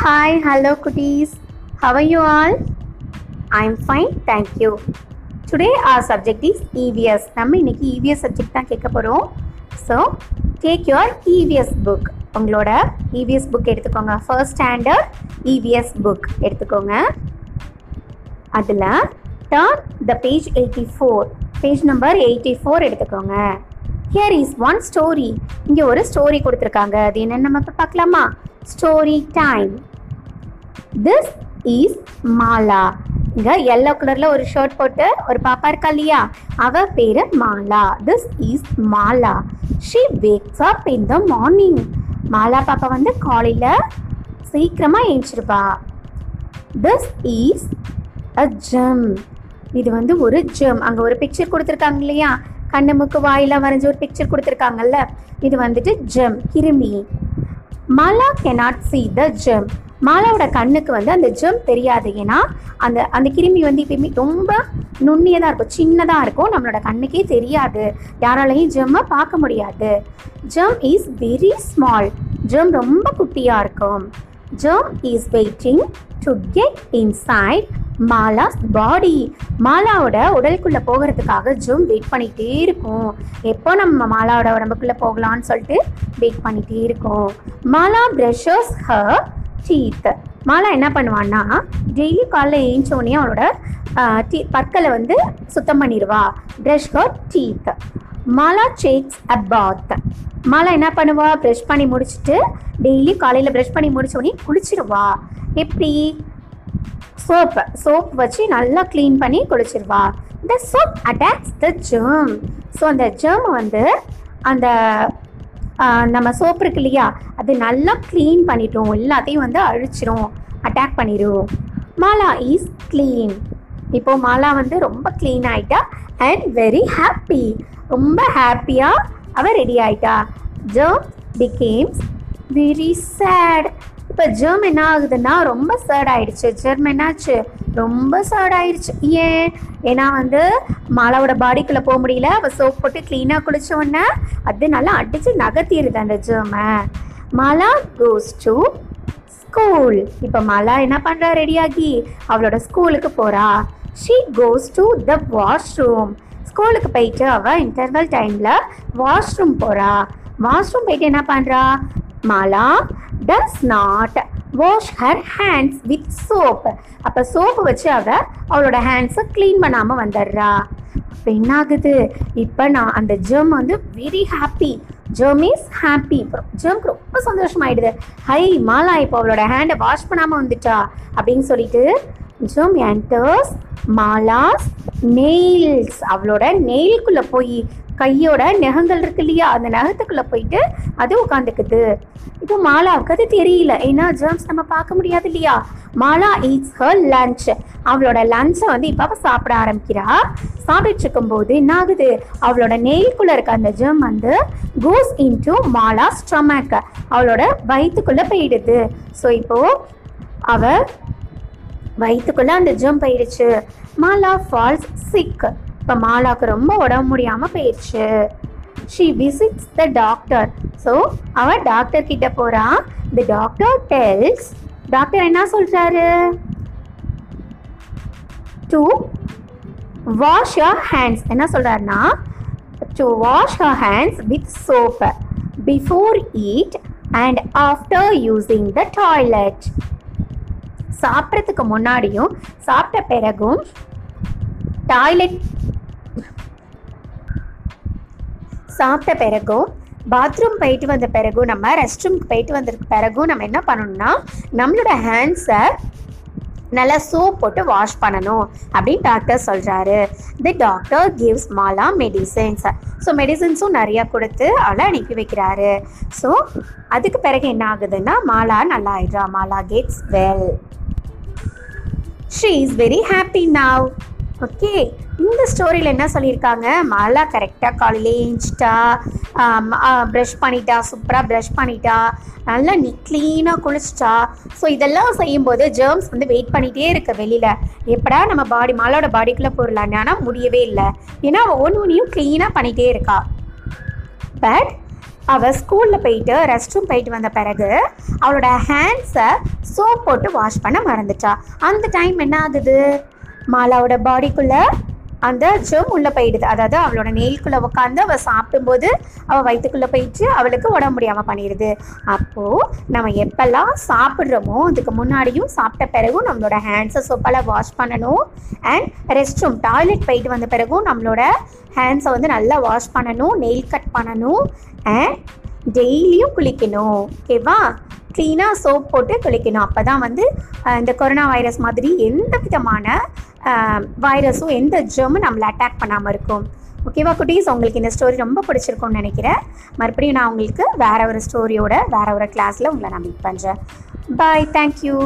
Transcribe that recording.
Hi hello குட்டீஸ் How are you all? I'm fine, thank you. Today our subject is EVS. நம்ம இன்னைக்கு EVS subject தான் கேட்க போகிறோம் so take your EVS book உங்களோட EVS book எடுத்துக்கோங்க. ஃபர்ஸ்ட் ஸ்டாண்டர்ட் இவிஎஸ் புக் எடுத்துக்கோங்க. அதில் turn the page eighty four page number eighty four எடுத்துக்கோங்க. ஹியர் இஸ் ஒன் ஸ்டோரி இங்கே ஒரு ஸ்டோரி கொடுத்துருக்காங்க. அது என்னென்னு நம்ம இப்போ பார்க்கலாமா? Story time this is Mala இங்கே எல்லோ கலரில் ஒரு ஷர்ட் போட்டு ஒரு பாப்பா இருக்கா இல்லையா? அவ பேர் Mala this is Mala she wakes up in the morning Mala பாப்பா வந்து காலையில் சீக்கிரமாக ஏஞ்சிருப்பா திஸ் இஸ் அ ஜம் இது வந்து ஒரு ஜம் அங்கே ஒரு பிக்சர் கொடுத்துருக்காங்க இல்லையா? கண்ணு மூக்கு வாயிலாம் வரைஞ்ச ஒரு பிக்சர் கொடுத்துருக்காங்கல்ல? இது வந்துட்டு ஜெம் கிருமி. Mala cannot see the germ மாலாவோட கண்ணுக்கு வந்து அந்த ஜெம் தெரியாது. ஏன்னா அந்த அந்த கிருமி வந்து எப்பயுமே ரொம்ப நுண்ணியதாக இருக்கும். சின்னதாக இருக்கும். நம்மளோட கண்ணுக்கே தெரியாது. யாராலையும் ஜெம்மை பார்க்க முடியாது. Germ is very small germ ரொம்ப குட்டியாக இருக்கும். Germ is waiting to get inside Mala's body மாலாவோட உடலுக்குள்ளே போகிறதுக்காக ஜூம் வெயிட் பண்ணிகிட்டே இருக்கும். எப்போ நம்ம மாலாவோட உடம்புக்குள்ளே போகலாம்னு சொல்லிட்டு வெயிட் பண்ணிகிட்டே இருக்கும். Mala brushes her teeth Mala என்ன பண்ணுவான்னா டெய்லி காலைல ஏஞ்சோடனே அவளோட டீ பற்களை வந்து சுத்தம் பண்ணிடுவா. Brush her teeth Mala takes a bath Mala என்ன பண்ணுவா? ப்ரஷ் பண்ணி முடிச்சுட்டு டெய்லி காலையில் ப்ரஷ் பண்ணி முடிச்ச குளிச்சிடுவா. எப்படி? சோப் சோப் வச்சு நல்லா க்ளீன் பண்ணி குளிச்சிருவா the soap attacks the germ so அந்த ஜெர்ம் வந்து அந்த நம்ம சோப் இருக்கு இல்லையா அது நல்லா க்ளீன் பண்ணிட்டோம் எல்லாத்தையும் வந்து அழிச்சிரும். அட்டாக் பண்ணிடும் மாலா இஸ் க்ளீன் இப்போ மாலா வந்து ரொம்ப க்ளீன் ஆகிட்டா அண்ட் வெரி ஹாப்பி ரொம்ப ஹாப்பியாக அவள் ரெடி ஆகிட்டா ஜம் பிகேம்ஸ் வெரி சேட் இப்போ ஜெர்ம் என்ன ஆகுதுன்னா ரொம்ப சேர்ட் ஆயிடுச்சு. ஜெர்ம் என்னாச்சு? ரொம்ப சேர்ட் ஆயிடுச்சு. ஏன்? ஏன்னா வந்து மாலாவோட பாடிக்குள்ளே போக முடியல. அவள் சோப் போட்டு க்ளீனாக குளிச்ச உடனே அது நல்லா அடித்து நகர்த்திடுது அந்த ஜெர்மை மாலா கோஸ் டு ஸ்கூல் இப்போ மாலா என்ன பண்ணுறா ரெடியாகி அவளோட ஸ்கூலுக்கு போகிறா she goes to the washroom ஸ்கூலுக்கு போயிட்டு அவள் இன்டர்வல் டைமில் வாஷ்ரூம் போகிறா வாஷ்ரூம் போயிட்டு என்ன பண்ணுறா Mala does not wash her hands with soap அப்போ சோப்பு வச்சு அவ அவளோட ஹேண்ட்ஸை க்ளீன் பண்ணாமல் வந்துடுறா. அப்போ என்ன ஆகுது இப்போ நான் அந்த ஜெர்ம் வந்து very happy germ is happy ஜெர்ம்க்கு ரொம்ப சந்தோஷமாயிடுது. ஹை மாலா இப்போ அவளோட ஹேண்டை வாஷ் பண்ணாமல் வந்துட்டா. அப்படின்னு சொல்லிட்டு ஜெர்ம் என்டர்ஸ் மாலாஸ் நெயில்ஸ் அவளோட நெயிலுக்குள்ளே போய் கையோட நகங்கள் இருக்கு இல்லையா? அந்த நகத்துக்குள்ளே போயிட்டு அது உட்காந்துக்குது இப்போ மாலாவுக்கு அது தெரியல. ஏன்னா ஜேர்ம்ஸ் நம்ம பார்க்க முடியாது இல்லையா? மாலா ஈட்ஸ் ஹர் லஞ்ச் அவளோட லஞ்சை வந்து இப்போ அவள் சாப்பிட ஆரம்பிக்கிறா. சாப்பிட்டுட்டு இருக்கும்போது என்ன ஆகுது? அவளோட நெயிலுக்குள்ள இருக்க அந்த ஜெர்ம் வந்து கோஸ் இன்டு மாலா ஸ்டொமக் அவளோட வயிற்றுக்குள்ளே போயிடுது. ஸோ இப்போ அவள் வயிற்றுக்குள்ளே அந்த ஜெர்ம் போயிடுச்சு. மாலா ஃபால்ஸ் சிக் இப்போ மாலாவுக்கு ரொம்ப உடம்பு முடியாமல் போயிடுச்சு she visits the doctor so அவ டாக்டர் கிட்ட போறா. த டாக்டர் டெல்ஸ் டாக்டர் என்ன சொல்றாரு? டு வாஷ் யோர் ஹேண்ட்ஸ் என்ன சொல்றாருன்னா? To wash your hands with soap before eat and after using the toilet சாப்பிட்றதுக்கு முன்னாடியும் சாப்பிட்ட பிறகும் டாய்லெட் சாப்பிட்ட பிறகும் பாத்ரூம் போயிட்டு வந்த பிறகும் நம்ம ரெஸ்ட் ரூம்க்கு போயிட்டு வந்ததுக்கு பிறகும் நம்ம என்ன பண்ணணும்னா நம்மளோட ஹேண்ட்ஸை நல்லா சோப் போட்டு வாஷ் பண்ணணும் அப்படின்னு டாக்டர் சொல்கிறாரு the doctor gives Mala medicines so மெடிசன்ஸும் நிறையா கொடுத்து அவளை அனுப்பி வைக்கிறாரு. ஸோ அதுக்கு பிறகு என்ன ஆகுதுன்னா மாலா நல்லா ஆயிடுறா Mala gets well she is very happy now okay இந்த ஸ்டோரியில் என்ன சொல்லியிருக்காங்க? மாலா கரெக்டாக காலையிலே ஏஞ்சிட்டா ப்ரஷ் பண்ணிட்டா சூப்பராக ப்ரஷ் பண்ணிட்டா நல்லா நீ க்ளீனாக குளிச்சிட்டா. ஸோ இதெல்லாம் செய்யும்போது ஜேர்ம்ஸ் வந்து வெயிட் பண்ணிகிட்டே இருக்கு வெளியில். எப்படா நம்ம பாடி மாலோட பாடிக்குள்ளே போடலான்னு? ஆனால் முடியவே இல்லை. ஏன்னா அவள் ஒன்று ஒன்றையும் க்ளீனாக பண்ணிகிட்டே இருக்கா. பட் அவள் ஸ்கூலில் போயிட்டு ரெஸ்ட் ரூம் போயிட்டு வந்த பிறகு அவளோட ஹேண்ட்ஸை சோப் போட்டு வாஷ் பண்ண மறந்துட்டா. அந்த டைம் என்ன ஆகுது? மாலாவோட பாடிக்குள்ளே அந்த ஜெம் உள்ளே போயிடுது. அதாவது அவளோட நெயில்குள்ளே உட்காந்து அவள் சாப்பிடும்போது அவள் வயிற்றுக்குள்ளே போயிட்டு அவளுக்கு உடம்பு முடியாமல் பண்ணிடுது. அப்போது நம்ம எப்பெல்லாம் சாப்பிட்றோமோ அதுக்கு முன்னாடியும் சாப்பிட்ட பிறகும் நம்மளோட ஹேண்ட்ஸை சோப்பால் வாஷ் பண்ணணும். அண்ட் ரெஸ்ட் ரூம் டாய்லெட் போயிட்டு வந்த பிறகும் நம்மளோட ஹேண்ட்ஸை வந்து நல்லா வாஷ் பண்ணணும் நெயில் கட் பண்ணணும். அண்ட் டெய்லியும் குளிக்கணும். ஓகேவா க்ளீனாக சோப் போட்டு குளிக்கணும். அப்போ தான் வந்து இந்த கொரோனா வைரஸ் மாதிரி எந்த விதமான வைரஸும் எந்த ஜெர்மும் நம்மளை அட்டாக் பண்ணாமல் இருக்கும். ஓகேவா குட்டீஸ்? உங்களுக்கு இந்த ஸ்டோரி ரொம்ப பிடிச்சிருக்கும்னு நினைக்கிறேன். மறுபடியும் நான் உங்களுக்கு வேற ஒரு ஸ்டோரியோட வேற ஒரு கிளாஸில் உங்களை நான் மீட் பண்ணுறேன் பாய் தேங்க்யூ